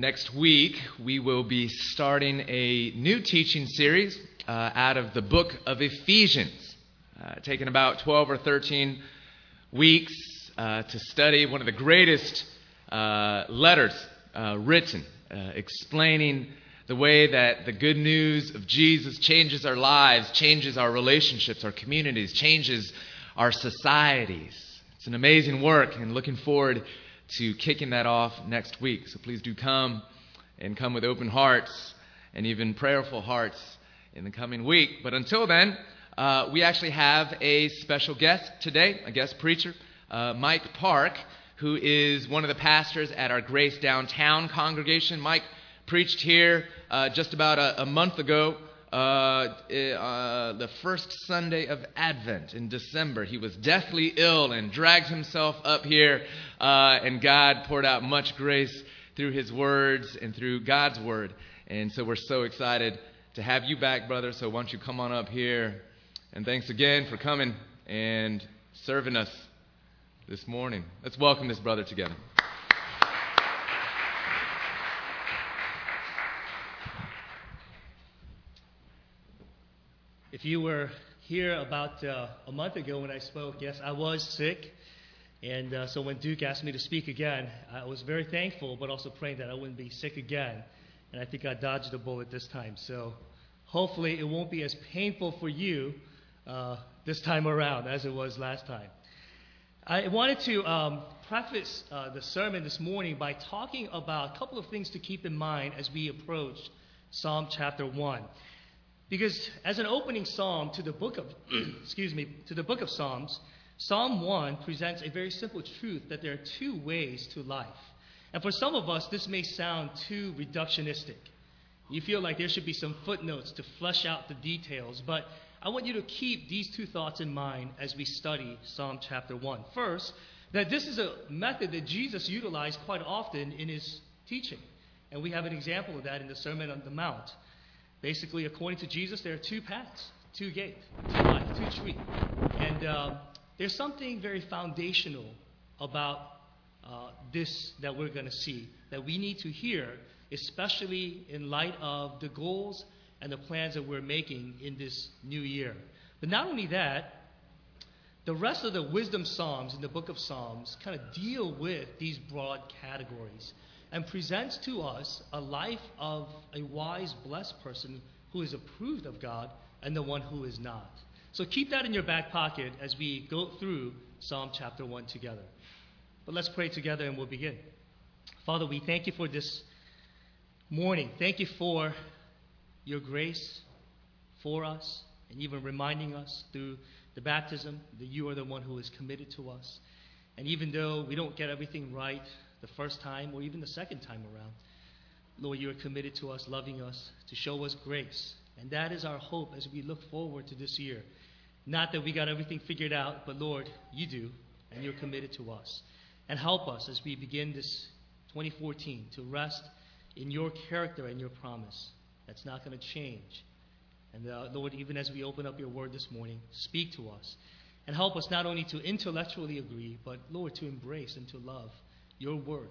Next week, we will be starting a new teaching series uh, out of the book of Ephesians. Uh, taking about 12 or 13 weeks uh, to study one of the greatest uh, letters uh, written, uh, explaining the way that the good news of Jesus changes our lives, changes our relationships, our communities, changes our societies. It's an amazing work, and looking forward to kicking that off next week. So please do come and come with open hearts and even prayerful hearts in the coming week. But until then, uh, we actually have a special guest today, a guest preacher, uh, Mike Park, who is one of the pastors at our Grace Downtown congregation. Mike preached here uh, just about a, a month ago. Uh, uh, the first Sunday of Advent in December. He was deathly ill and dragged himself up here, uh, and God poured out much grace through his words and through God's word. And so we're so excited to have you back, brother. So why don't you come on up here? And thanks again for coming and serving us this morning. Let's welcome this brother together. If you were here about uh, a month ago when I spoke, yes, I was sick. And uh, so when Duke asked me to speak again, I was very thankful, but also praying that I wouldn't be sick again. And I think I dodged a bullet this time. So hopefully it won't be as painful for you uh, this time around as it was last time. I wanted to um, preface uh, the sermon this morning by talking about a couple of things to keep in mind as we approach Psalm chapter 1. Because as an opening psalm to the book of excuse me, to the book of Psalms, Psalm 1 presents a very simple truth that there are two ways to life. And for some of us this may sound too reductionistic. You feel like there should be some footnotes to flesh out the details, but I want you to keep these two thoughts in mind as we study Psalm chapter 1. First, that this is a method that Jesus utilized quite often in his teaching. And we have an example of that in the Sermon on the Mount. Basically, according to Jesus, there are two paths, two gates, two life, two tree. And uh, there's something very foundational about uh, this that we're going to see that we need to hear, especially in light of the goals and the plans that we're making in this new year. But not only that, the rest of the wisdom psalms in the book of Psalms kind of deal with these broad categories and presents to us a life of a wise, blessed person who is approved of God and the one who is not. So keep that in your back pocket as we go through Psalm chapter 1 together. But let's pray together and we'll begin. Father, we thank you for this morning. Thank you for your grace for us and even reminding us through the baptism that you are the one who is committed to us. And even though we don't get everything right, the first time or even the second time around. Lord, you are committed to us, loving us, to show us grace. And that is our hope as we look forward to this year. Not that we got everything figured out, but Lord, you do, and you're committed to us. And help us as we begin this 2014 to rest in your character and your promise. That's not going to change. And uh, Lord, even as we open up your word this morning, speak to us and help us not only to intellectually agree, but Lord, to embrace and to love your word.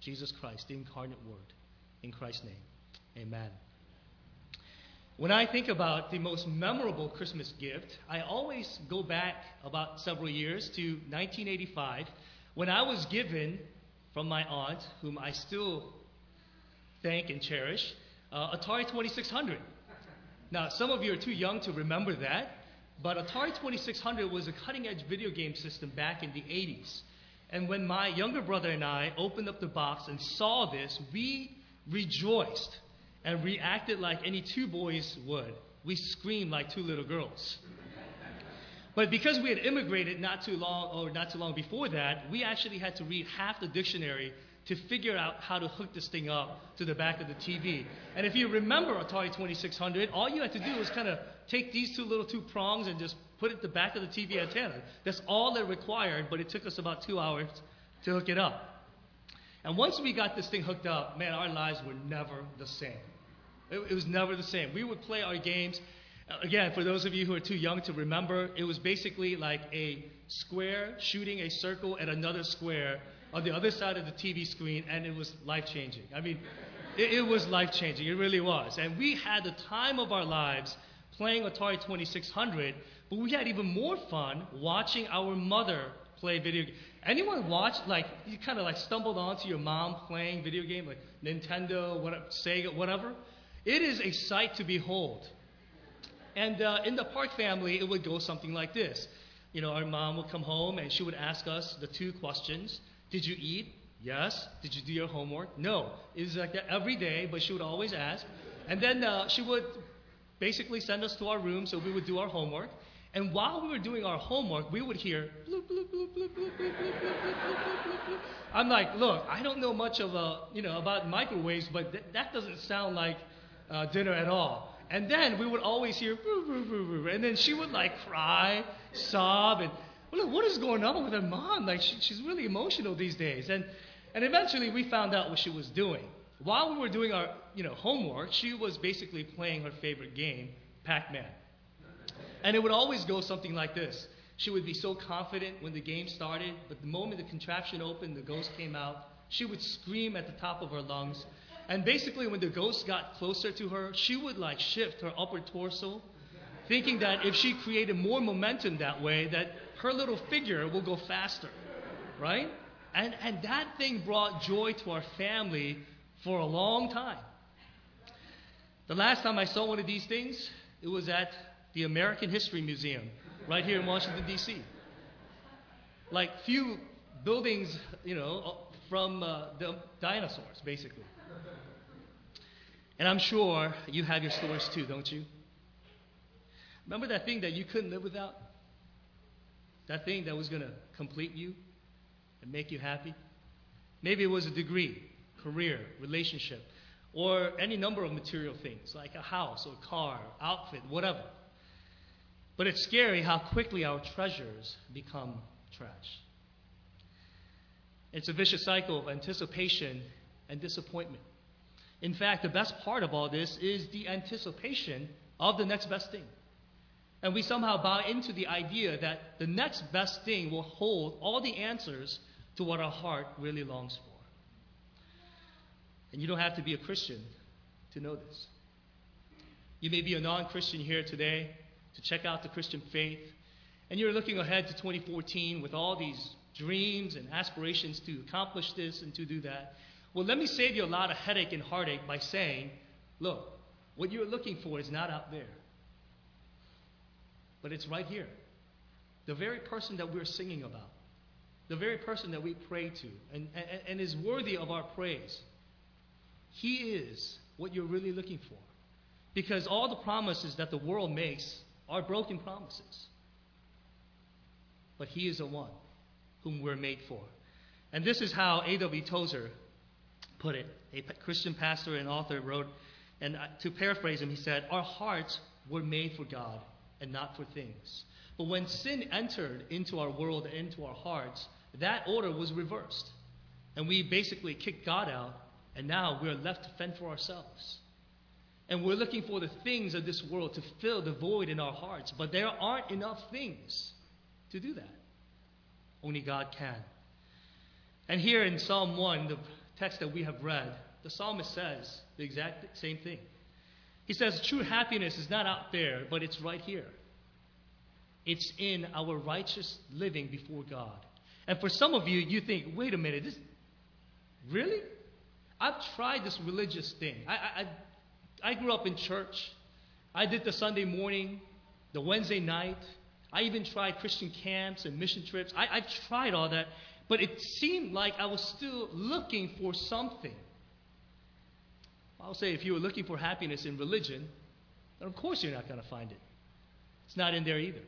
Jesus Christ, the incarnate word. In Christ's name, amen. When I think about the most memorable Christmas gift, I always go back about several years to 1985 when I was given from my aunt, whom I still thank and cherish, uh, Atari 2600. Now, some of you are too young to remember that, but Atari 2600 was a cutting edge video game system back in the 80s. And when my younger brother and I opened up the box and saw this, we rejoiced and reacted like any two boys would. we screamed like two little girls. But because we had immigrated not too long or not too long before that, we actually had to read half the dictionary to figure out how to hook this thing up to the back of the TV. And if you remember Atari 2600, all you had to do was kind of take these two little two prongs and just put it at the back of the TV antenna. That's all that required, but it took us about two hours to hook it up. And once we got this thing hooked up, man, our lives were never the same. It, it was never the same. We would play our games. Uh, Again, for those of you who are too young to remember, it was basically like a square shooting a circle at another square on the other side of the TV screen, and it was life changing. I mean, it, it was life changing. It really was. And we had the time of our lives playing Atari 2600, but we had even more fun watching our mother play video games. Anyone watch, like, you kind of like stumbled onto your mom playing video game, like Nintendo, whatever, Sega, whatever? It is a sight to behold. And uh, in the Park family, it would go something like this. You know, our mom would come home and she would ask us the two questions Did you eat? Yes. Did you do your homework? No. It was like that every day, but she would always ask. And then uh, she would basically send us to our room so we would do our homework. And while we were doing our homework, we would hear bloop, bloop, bloop, bloop, bloop, bloop, bloop, bloop, bloop, bloop. I'm like, look, I don't know much of a, you know, about microwaves, but th- that doesn't sound like uh, dinner at all. And then we would always hear, and then she would like cry, sob, and well, what is going on with her mom? Like she, she's really emotional these days. And and eventually we found out what she was doing. While we were doing our you know homework, she was basically playing her favorite game, Pac-Man. And it would always go something like this. She would be so confident when the game started, but the moment the contraption opened, the ghost came out, she would scream at the top of her lungs. And basically, when the ghost got closer to her, she would like shift her upper torso, thinking that if she created more momentum that way, that her little figure will go faster, right? And, and that thing brought joy to our family for a long time. The last time I saw one of these things, it was at the American History Museum right here in Washington, D.C. Like few buildings, you know, from uh, the dinosaurs, basically. And I'm sure you have your stories too, don't you? Remember that thing that you couldn't live without? That thing that was going to complete you and make you happy? Maybe it was a degree, career, relationship, or any number of material things like a house or car, outfit, whatever. But it's scary how quickly our treasures become trash. It's a vicious cycle of anticipation and disappointment. In fact, the best part of all this is the anticipation of the next best thing. And we somehow buy into the idea that the next best thing will hold all the answers to what our heart really longs for. And you don't have to be a Christian to know this. You may be a non Christian here today to check out the Christian faith, and you're looking ahead to 2014 with all these dreams and aspirations to accomplish this and to do that. Well, let me save you a lot of headache and heartache by saying, look, what you're looking for is not out there, but it's right here. The very person that we're singing about, the very person that we pray to and, and, and is worthy of our praise. He is what you're really looking for. Because all the promises that the world makes are broken promises. But He is the one whom we're made for. And this is how A.W. Tozer put it. A Christian pastor and author wrote, and to paraphrase him, he said, Our hearts were made for God and not for things. But when sin entered into our world and into our hearts, that order was reversed. And we basically kicked God out, and now we're left to fend for ourselves. And we're looking for the things of this world to fill the void in our hearts. But there aren't enough things to do that. Only God can. And here in Psalm 1, the text that we have read, the psalmist says the exact same thing. He says, True happiness is not out there, but it's right here. It's in our righteous living before God. And for some of you, you think, wait a minute, this really? I've tried this religious thing. I, I, I grew up in church. I did the Sunday morning, the Wednesday night. I even tried Christian camps and mission trips. I, I've tried all that, but it seemed like I was still looking for something. I'll say if you were looking for happiness in religion, And of course, you're not going to find it. It's not in there either.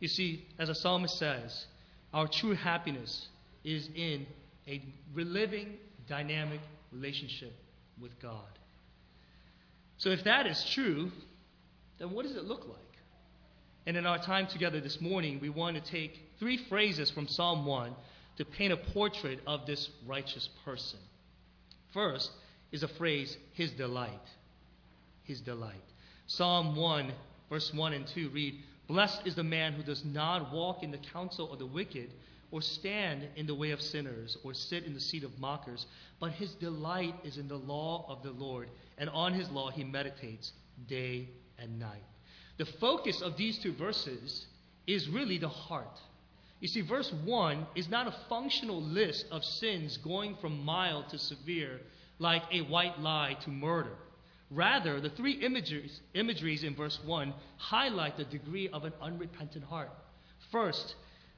You see, as a psalmist says, our true happiness is in a living, dynamic relationship with God. So, if that is true, then what does it look like? And in our time together this morning, we want to take three phrases from Psalm 1 to paint a portrait of this righteous person. First is a phrase, his delight. His delight. Psalm 1, verse 1 and 2 read, Blessed is the man who does not walk in the counsel of the wicked, or stand in the way of sinners, or sit in the seat of mockers, but his delight is in the law of the Lord, and on his law he meditates day and night. The focus of these two verses is really the heart. You see, verse 1 is not a functional list of sins going from mild to severe, like a white lie to murder. Rather, the three imageries, imageries in verse 1 highlight the degree of an unrepentant heart. First,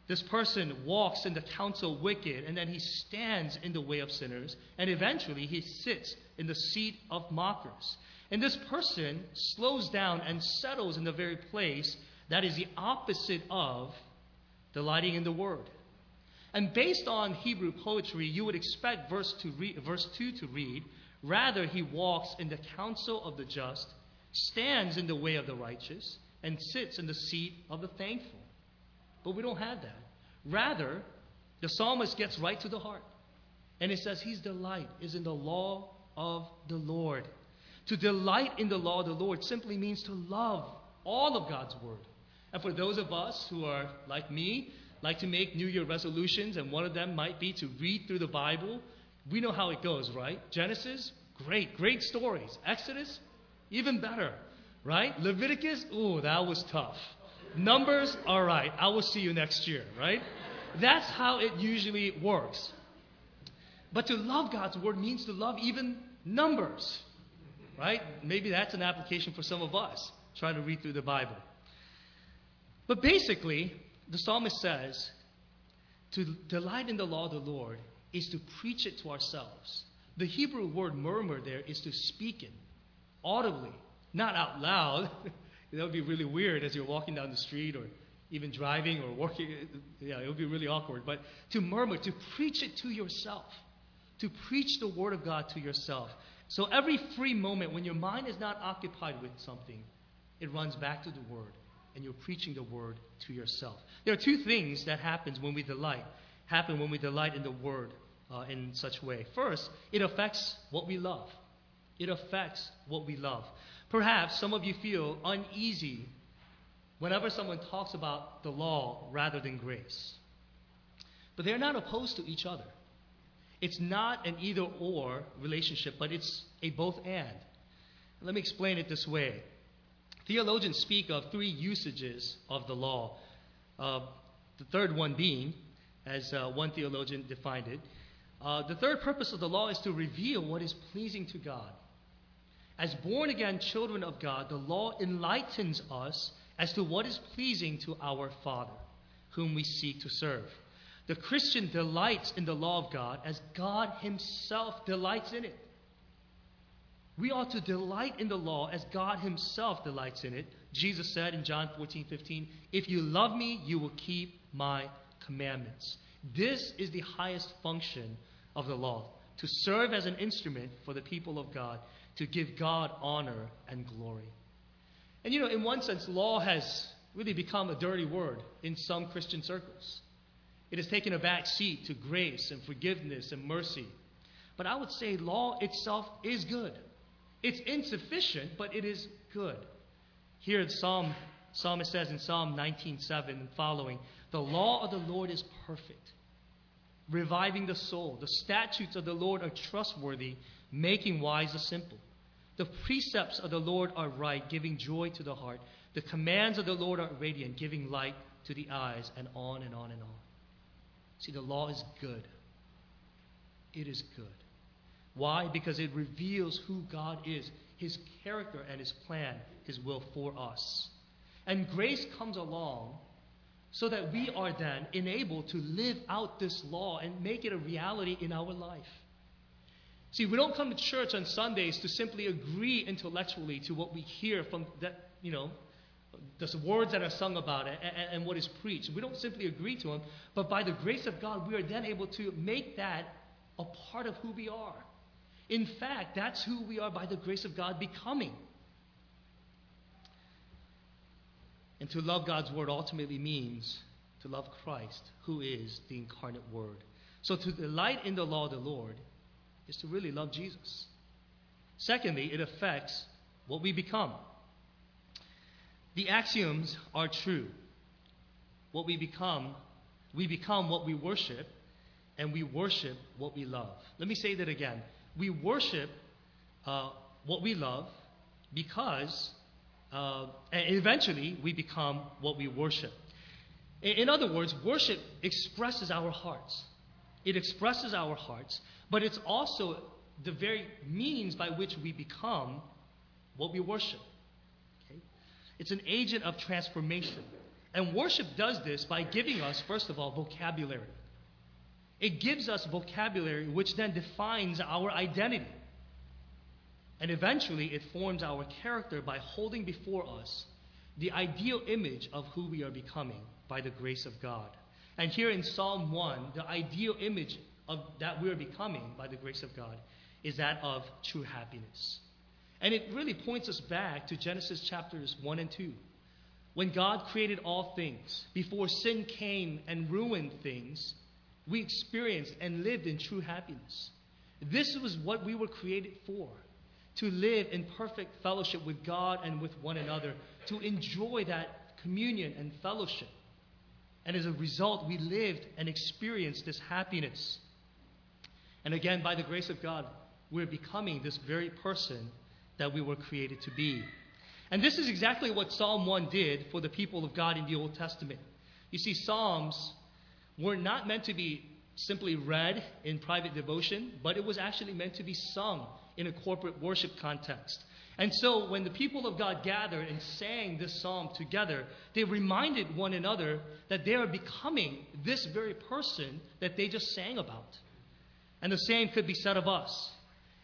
this person walks in the counsel wicked, and then he stands in the way of sinners, and eventually he sits in the seat of mockers. And this person slows down and settles in the very place that is the opposite of delighting in the word. And based on Hebrew poetry, you would expect verse, to read, verse 2 to read, Rather, he walks in the counsel of the just, stands in the way of the righteous, and sits in the seat of the thankful. But we don't have that. Rather, the psalmist gets right to the heart. And it says his delight is in the law of the Lord. To delight in the law of the Lord simply means to love all of God's word. And for those of us who are like me, like to make New Year resolutions, and one of them might be to read through the Bible we know how it goes, right? Genesis, great, great stories. Exodus, even better, right? Leviticus, ooh, that was tough. Numbers, all right, I will see you next year, right? That's how it usually works. But to love God's word means to love even numbers, right? Maybe that's an application for some of us trying to read through the Bible. But basically, the psalmist says, to delight in the law of the Lord is to preach it to ourselves. The Hebrew word murmur there is to speak it audibly, not out loud. that would be really weird as you're walking down the street or even driving or working. Yeah, it would be really awkward. But to murmur, to preach it to yourself, to preach the Word of God to yourself. So every free moment when your mind is not occupied with something, it runs back to the Word and you're preaching the Word to yourself. There are two things that happens when we delight happen when we delight in the Word uh, in such way. First, it affects what we love. It affects what we love. Perhaps some of you feel uneasy whenever someone talks about the law rather than grace. But they're not opposed to each other. It's not an either or relationship, but it's a both and. Let me explain it this way. Theologians speak of three usages of the law. Uh, the third one being as uh, one theologian defined it. Uh, the third purpose of the law is to reveal what is pleasing to God. As born again children of God, the law enlightens us as to what is pleasing to our Father, whom we seek to serve. The Christian delights in the law of God as God Himself delights in it. We ought to delight in the law as God Himself delights in it. Jesus said in John 14, 15, If you love me, you will keep my commandments. This is the highest function of the law to serve as an instrument for the people of God, to give God honor and glory. And you know, in one sense, law has really become a dirty word in some Christian circles. It has taken a back seat to grace and forgiveness and mercy. But I would say law itself is good. It's insufficient, but it is good. Here, the Psalm, psalmist says in Psalm 19:7 and following, the law of the Lord is perfect, reviving the soul. The statutes of the Lord are trustworthy, making wise the simple. The precepts of the Lord are right, giving joy to the heart. The commands of the Lord are radiant, giving light to the eyes, and on and on and on. See, the law is good. It is good. Why? Because it reveals who God is, His character and His plan, His will for us. And grace comes along so that we are then enabled to live out this law and make it a reality in our life. See, we don't come to church on Sundays to simply agree intellectually to what we hear from that, you know, the words that are sung about it and, and what is preached. We don't simply agree to them, but by the grace of God, we are then able to make that a part of who we are. In fact, that's who we are by the grace of God becoming. And to love God's word ultimately means to love Christ, who is the incarnate word. So to delight in the law of the Lord is to really love Jesus. Secondly, it affects what we become. The axioms are true. What we become, we become what we worship, and we worship what we love. Let me say that again. We worship uh, what we love because, uh, and eventually, we become what we worship. In, other words, worship expresses our hearts. It expresses our hearts, but it's also the very means by which we become what we worship. Okay? It's an agent of transformation. And worship does this by giving us, first of all, vocabulary. It gives us vocabulary which then defines our identity. And eventually, it forms our character by holding before us the ideal image of who we are becoming by the grace of God. And here in Psalm 1, the ideal image of that we're becoming by the grace of God is that of true happiness. And it really points us back to Genesis chapters 1 and 2. When God created all things, before sin came and ruined things, we experienced and lived in true happiness. This was what we were created for to live in perfect fellowship with God and with one another, to enjoy that communion and fellowship. And as a result, we lived and experienced this happiness. And again, by the grace of God, we're becoming this very person that we were created to be. And this is exactly what Psalm 1 did for the people of God in the Old Testament. You see, Psalms were not meant to be simply read in private devotion, but it was actually meant to be sung in a corporate worship context. And so when the people of God gathered and sang this psalm together, they reminded one another that they are becoming this very person that they just sang about. And the same could be said of us.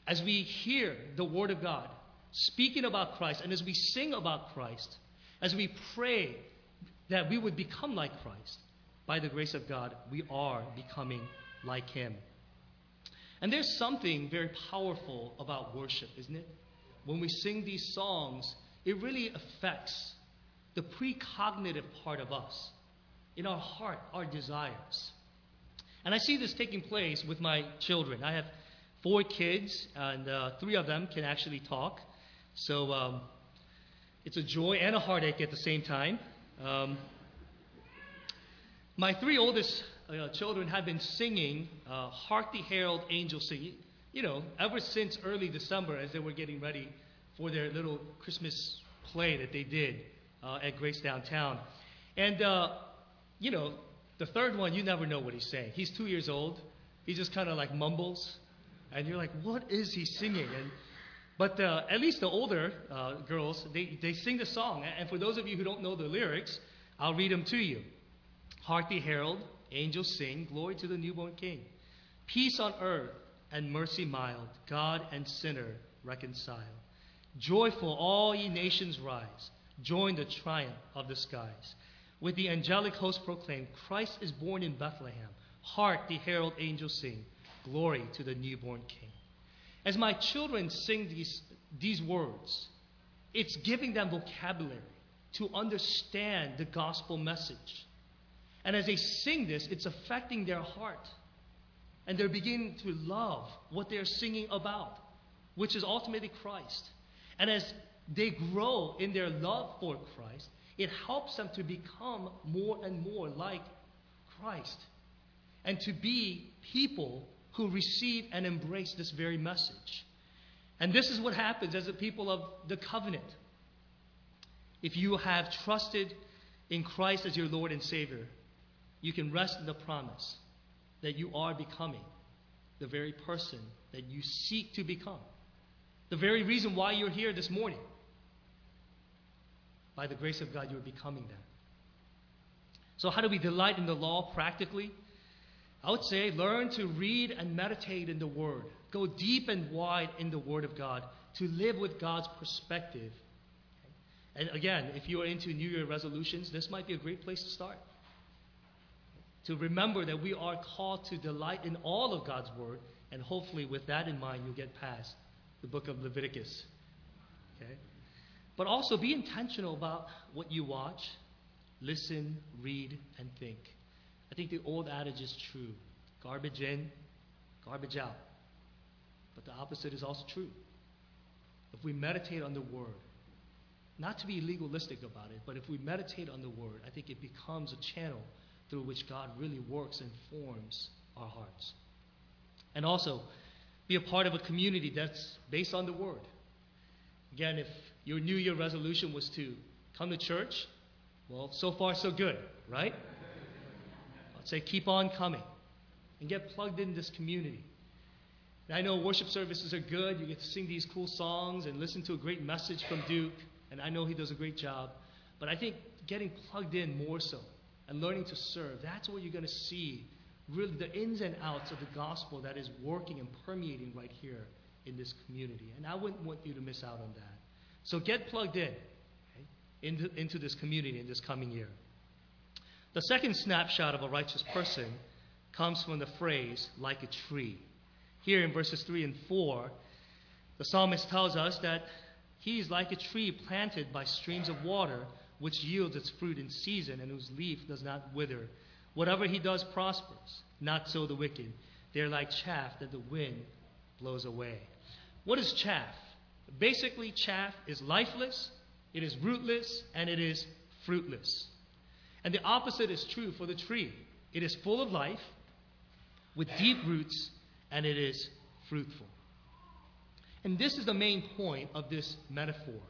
As we hear the Word of God speaking about Christ, and as we sing about Christ, as we pray that we would become like Christ, by the grace of God, we are becoming like Him. And there's something very powerful about worship, isn't it? When we sing these songs, it really affects the precognitive part of us, in our heart, our desires. And I see this taking place with my children. I have four kids, and uh, three of them can actually talk. So um, it's a joy and a heartache at the same time. Um, my three oldest uh, children have been singing uh, Hark the Herald Angels Sing, you know, ever since early December as they were getting ready for their little Christmas play that they did uh, at Grace Downtown. And, uh, you know, the third one, you never know what he's saying. He's two years old. He just kind of like mumbles. And you're like, what is he singing? And, but uh, at least the older uh, girls, they, they sing the song. And for those of you who don't know the lyrics, I'll read them to you. Hark the herald, angels sing, glory to the newborn king. Peace on earth and mercy mild, God and sinner reconcile. Joyful all ye nations rise, join the triumph of the skies. With the angelic host proclaim, Christ is born in Bethlehem. Hark the herald angels sing, glory to the newborn king. As my children sing these, these words, it's giving them vocabulary to understand the gospel message. And as they sing this, it's affecting their heart. And they're beginning to love what they're singing about, which is ultimately Christ. And as they grow in their love for Christ, it helps them to become more and more like Christ and to be people who receive and embrace this very message. And this is what happens as a people of the covenant. If you have trusted in Christ as your Lord and Savior, you can rest in the promise that you are becoming the very person that you seek to become. The very reason why you're here this morning. By the grace of God, you're becoming that. So, how do we delight in the law practically? I would say learn to read and meditate in the Word. Go deep and wide in the Word of God to live with God's perspective. And again, if you are into New Year resolutions, this might be a great place to start. To remember that we are called to delight in all of God's Word, and hopefully, with that in mind, you'll get past the book of Leviticus. Okay? But also be intentional about what you watch, listen, read, and think. I think the old adage is true garbage in, garbage out. But the opposite is also true. If we meditate on the Word, not to be legalistic about it, but if we meditate on the Word, I think it becomes a channel through which God really works and forms our hearts. And also, be a part of a community that's based on the Word. Again, if your New Year resolution was to come to church, well, so far so good, right? I'd say keep on coming and get plugged in this community. And I know worship services are good. You get to sing these cool songs and listen to a great message from Duke, and I know he does a great job. But I think getting plugged in more so and learning to serve, that's where you're going to see really the ins and outs of the gospel that is working and permeating right here in this community. And I wouldn't want you to miss out on that. So get plugged in okay, into, into this community in this coming year. The second snapshot of a righteous person comes from the phrase, like a tree. Here in verses 3 and 4, the psalmist tells us that he is like a tree planted by streams of water, which yields its fruit in season and whose leaf does not wither. Whatever he does prospers. Not so the wicked. They're like chaff that the wind blows away. What is chaff? Basically, chaff is lifeless, it is rootless, and it is fruitless. And the opposite is true for the tree. It is full of life, with deep roots, and it is fruitful. And this is the main point of this metaphor.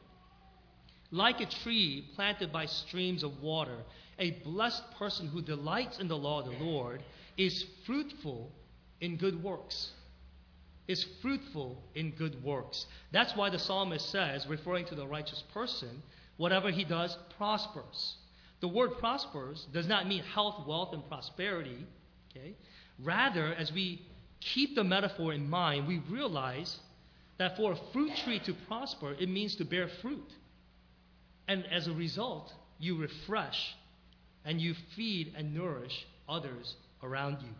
Like a tree planted by streams of water, a blessed person who delights in the law of the Lord is fruitful in good works. Is fruitful in good works. That's why the psalmist says, referring to the righteous person, whatever he does prospers. The word prospers does not mean health, wealth, and prosperity. Okay? Rather, as we keep the metaphor in mind, we realize that for a fruit tree to prosper, it means to bear fruit. And as a result, you refresh and you feed and nourish others around you.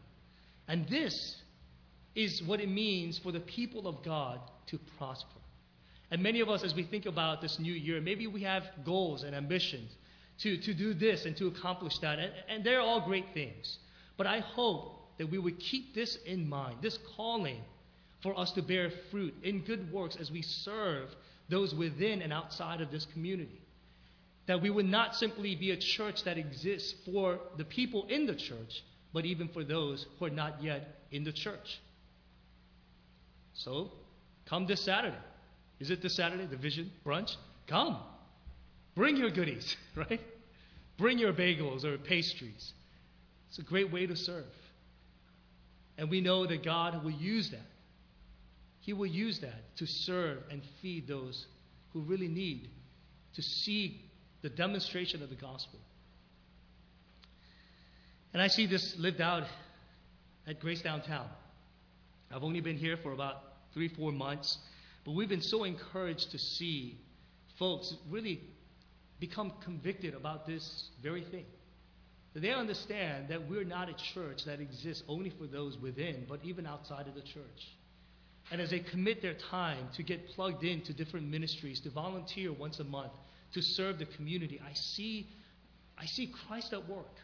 And this is what it means for the people of God to prosper. And many of us, as we think about this new year, maybe we have goals and ambitions to, to do this and to accomplish that. And, and they're all great things. But I hope that we would keep this in mind, this calling for us to bear fruit in good works as we serve those within and outside of this community. That we would not simply be a church that exists for the people in the church, but even for those who are not yet in the church. So, come this Saturday. Is it this Saturday, the vision brunch? Come. Bring your goodies, right? Bring your bagels or pastries. It's a great way to serve. And we know that God will use that. He will use that to serve and feed those who really need to see the demonstration of the gospel. And I see this lived out at Grace Downtown. I've only been here for about three, four months, but we've been so encouraged to see folks really become convicted about this very thing. That they understand that we're not a church that exists only for those within, but even outside of the church. And as they commit their time to get plugged into different ministries, to volunteer once a month, to serve the community, I see, I see Christ at work.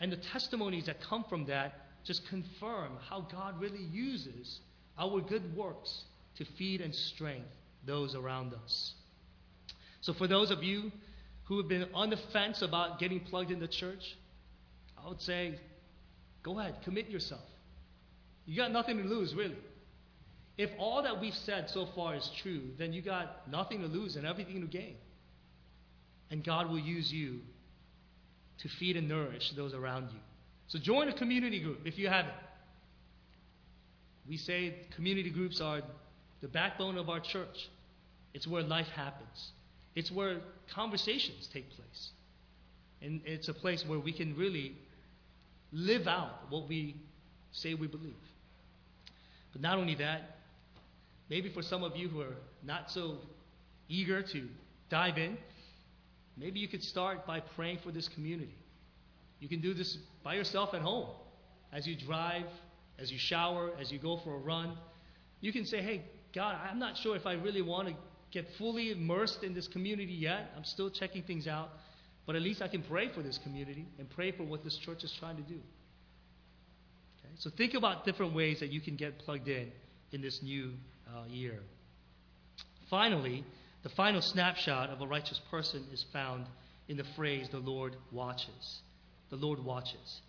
And the testimonies that come from that just confirm how God really uses our good works to feed and strengthen those around us. So, for those of you who have been on the fence about getting plugged in the church, I would say go ahead, commit yourself. You got nothing to lose, really. If all that we've said so far is true, then you got nothing to lose and everything to gain. And God will use you to feed and nourish those around you. So join a community group if you haven't. We say community groups are the backbone of our church. It's where life happens. It's where conversations take place. And it's a place where we can really live out what we say we believe. But not only that, maybe for some of you who are not so eager to dive in, maybe you could start by praying for this community. You can do this by yourself at home as you drive, as you shower, as you go for a run. You can say, Hey, God, I'm not sure if I really want to get fully immersed in this community yet. I'm still checking things out. But at least I can pray for this community and pray for what this church is trying to do. Okay? So think about different ways that you can get plugged in in this new uh, year. Finally, the final snapshot of a righteous person is found in the phrase, the Lord watches. The Lord watches.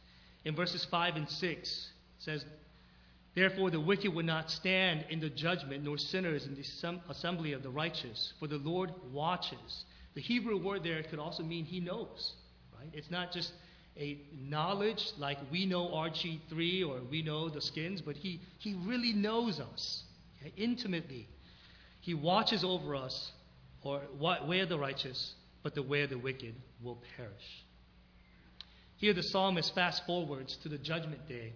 In verses 5 and 6, it says, Therefore, the wicked will not stand in the judgment, nor sinners in the assembly of the righteous, for the Lord watches the Hebrew word there could also mean he knows, right? It's not just a knowledge like we know RG3 or we know the skins, but he, he really knows us okay, intimately. He watches over us, or what, where the righteous, but the where the wicked will perish. Here the psalmist fast forwards to the judgment day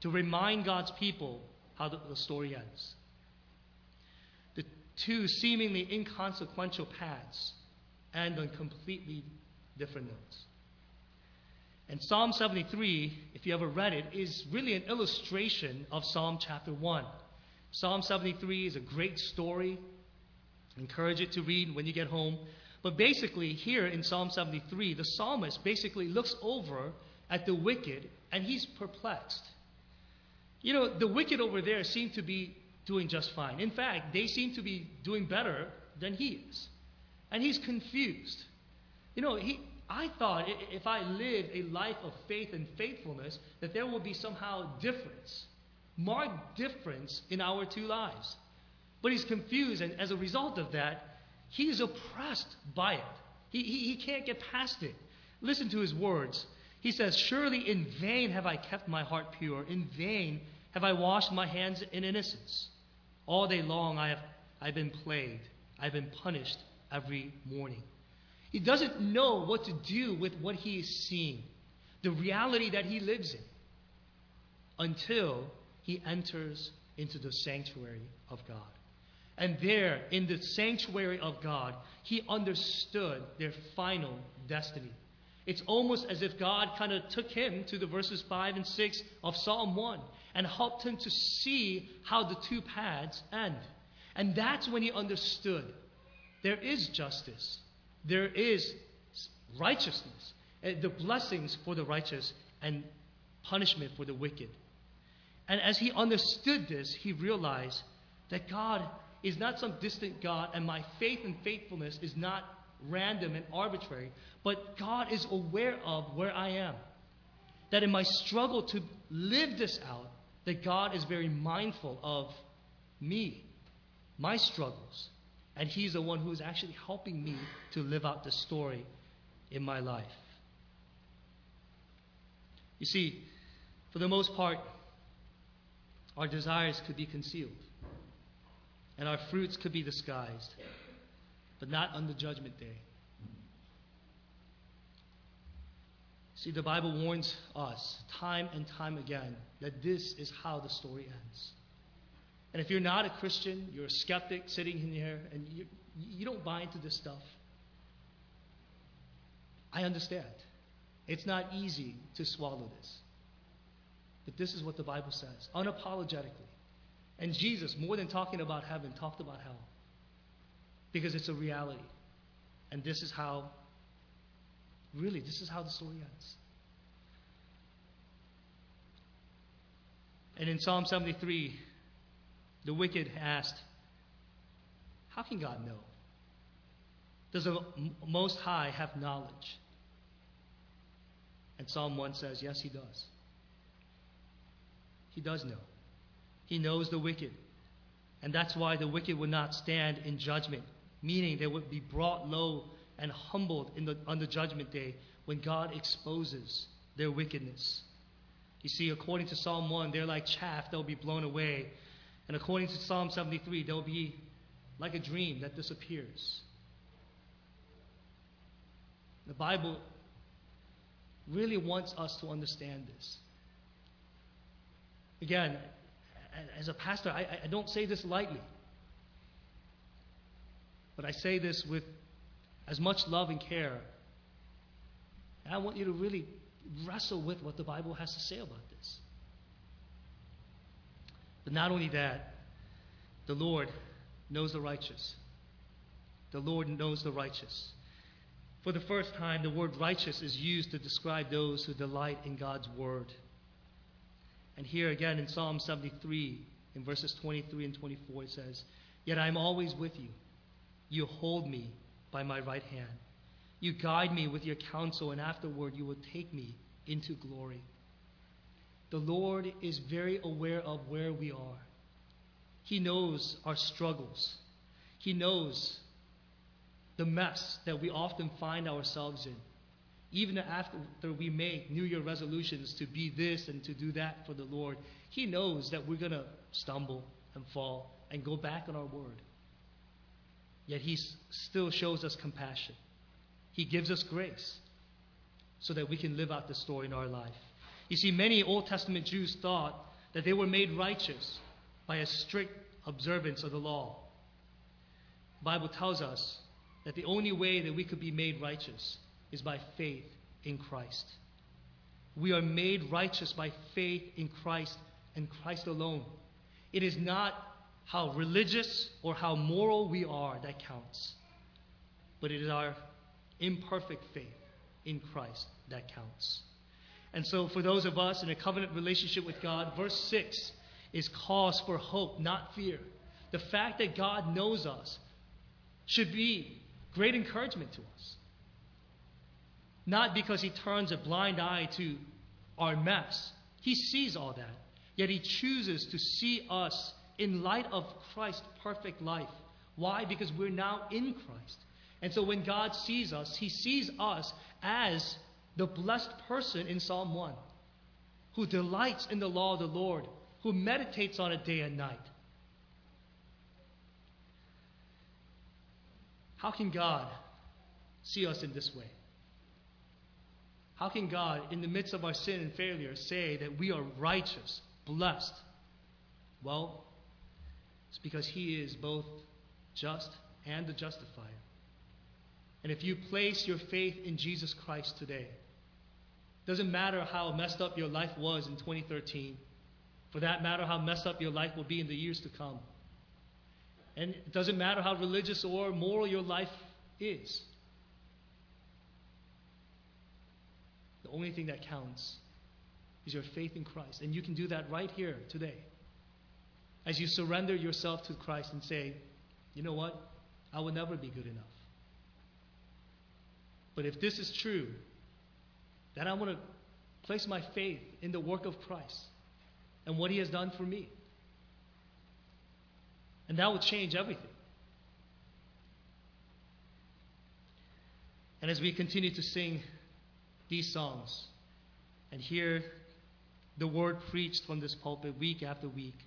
to remind God's people how the, the story ends. The two seemingly inconsequential paths and on completely different notes. And Psalm 73, if you ever read it, is really an illustration of Psalm chapter 1. Psalm 73 is a great story. Encourage it to read when you get home. But basically, here in Psalm 73, the psalmist basically looks over at the wicked and he's perplexed. You know, the wicked over there seem to be doing just fine. In fact, they seem to be doing better than he is and he's confused. You know, he, I thought if I lived a life of faith and faithfulness, that there would be somehow difference, marked difference in our two lives. But he's confused, and as a result of that, he's oppressed by it. He, he, he can't get past it. Listen to his words. He says, Surely in vain have I kept my heart pure, in vain have I washed my hands in innocence. All day long I have I've been plagued, I've been punished every morning. He doesn't know what to do with what he is seeing, the reality that he lives in, until he enters into the sanctuary of God. And there, in the sanctuary of God, he understood their final destiny. It's almost as if God kind of took him to the verses 5 and 6 of Psalm 1 and helped him to see how the two paths end. And that's when he understood there is justice, there is righteousness, uh, the blessings for the righteous and punishment for the wicked. And as he understood this, he realized that God is not some distant God, and my faith and faithfulness is not random and arbitrary, but God is aware of where I am. That in my struggle to live this out, that God is very mindful of me, my struggles, and He's the one who is actually helping me to live out the story in my life. You see, for the most part, our desires could be concealed, and our fruits could be disguised, but not on the judgment day. See, the Bible warns us time and time again that this is how the story ends. And if you're not a Christian, you're a skeptic sitting in here and you, you don't buy into this stuff, I understand. It's not easy to swallow this. But this is what the Bible says, unapologetically. And Jesus, more than talking about heaven, talked about hell. Because it's a reality. And this is how, really, this is how the story ends. And in Psalm 73, the wicked asked, How can God know? Does the Most High have knowledge? And Psalm 1 says, Yes, He does. He does know. He knows the wicked. And that's why the wicked would not stand in judgment, meaning they would be brought low and humbled the, on the judgment day when God exposes their wickedness. You see, according to Psalm 1, they're like chaff, they'll be blown away. And according to Psalm 73, they'll be like a dream that disappears. The Bible really wants us to understand this. again, as a pastor, I, I don't say this lightly. But I say this with as much love and care. And I want you to really wrestle with what the Bible has to say about this. But not only that, the Lord knows the righteous. The Lord knows the righteous. For the first time, the word righteous is used to describe those who delight in God's word. And here again in Psalm 73, in verses 23 and 24, it says, Yet I am always with you. You hold me by my right hand. You guide me with your counsel, and afterward you will take me into glory. The Lord is very aware of where we are. He knows our struggles. He knows the mess that we often find ourselves in. Even after we make New Year resolutions to be this and to do that for the Lord, He knows that we're going to stumble and fall and go back on our word. Yet He still shows us compassion. He gives us grace so that we can live out the story in our life. You see, many Old Testament Jews thought that they were made righteous by a strict observance of the law. The Bible tells us that the only way that we could be made righteous is by faith in Christ. We are made righteous by faith in Christ and Christ alone. It is not how religious or how moral we are that counts, but it is our imperfect faith in Christ that counts. And so, for those of us in a covenant relationship with God, verse 6 is cause for hope, not fear. The fact that God knows us should be great encouragement to us. Not because he turns a blind eye to our mess, he sees all that. Yet he chooses to see us in light of Christ's perfect life. Why? Because we're now in Christ. And so when God sees us, he sees us as the blessed person in Psalm 1 who delights in the law of the Lord, who meditates on it day and night. How can God see us in this way? How can God, in the midst of our sin and failure, say that we are righteous, blessed? Well, it's because He is both just and the justifier. And if you place your faith in Jesus Christ today, doesn't matter how messed up your life was in 2013, for that matter, how messed up your life will be in the years to come. And it doesn't matter how religious or moral your life is. The only thing that counts is your faith in Christ. And you can do that right here today. As you surrender yourself to Christ and say, you know what? I will never be good enough. But if this is true, then I want to place my faith in the work of Christ and what He has done for me. And that will change everything. And as we continue to sing these songs and hear the word preached from this pulpit week after week,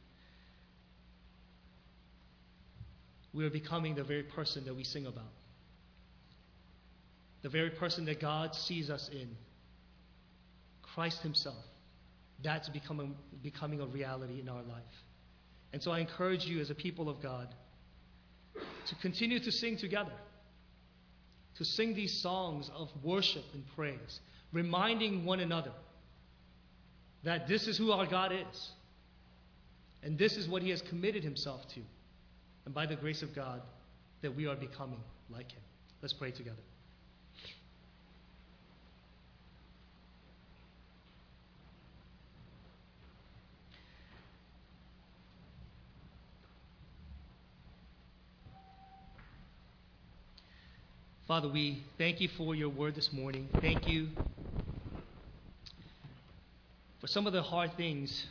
we are becoming the very person that we sing about. The very person that God sees us in. Christ Himself. That's becoming, becoming a reality in our life. And so I encourage you as a people of God to continue to sing together, to sing these songs of worship and praise, reminding one another that this is who our God is. And this is what He has committed Himself to. And by the grace of God, that we are becoming like Him. Let's pray together. Father, we thank you for your word this morning. Thank you some of the hard things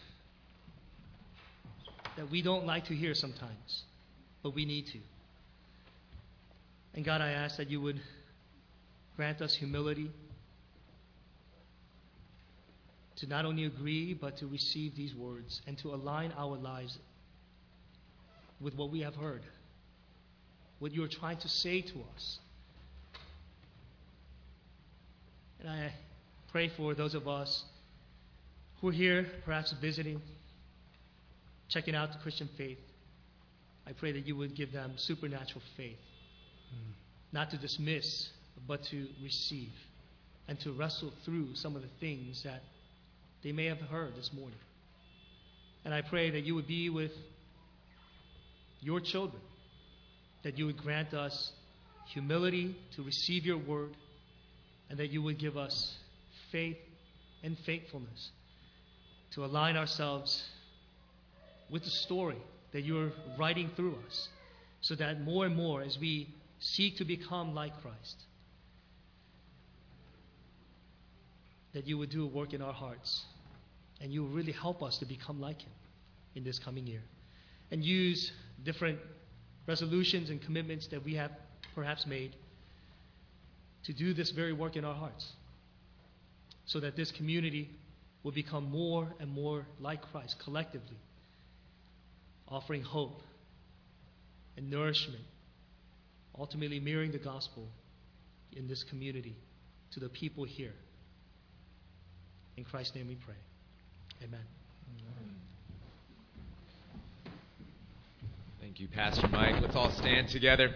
that we don't like to hear sometimes, but we need to. And God, I ask that you would grant us humility to not only agree, but to receive these words and to align our lives with what we have heard, what you are trying to say to us. And I pray for those of us who are here, perhaps visiting, checking out the Christian faith, I pray that you would give them supernatural faith, hmm. not to dismiss, but to receive, and to wrestle through some of the things that they may have heard this morning. And I pray that you would be with your children, that you would grant us humility to receive your word, and that you would give us faith and faithfulness to align ourselves with the story that you're writing through us, so that more and more as we seek to become like Christ, that you would do a work in our hearts and you will really help us to become like Him in this coming year. And use different resolutions and commitments that we have perhaps made to do this very work in our hearts so that this community will become more and more like Christ collectively, offering hope and nourishment, ultimately mirroring the gospel in this community to the people here. In Christ's name we pray. Amen. Thank you, Pastor Mike. Let's all stand together.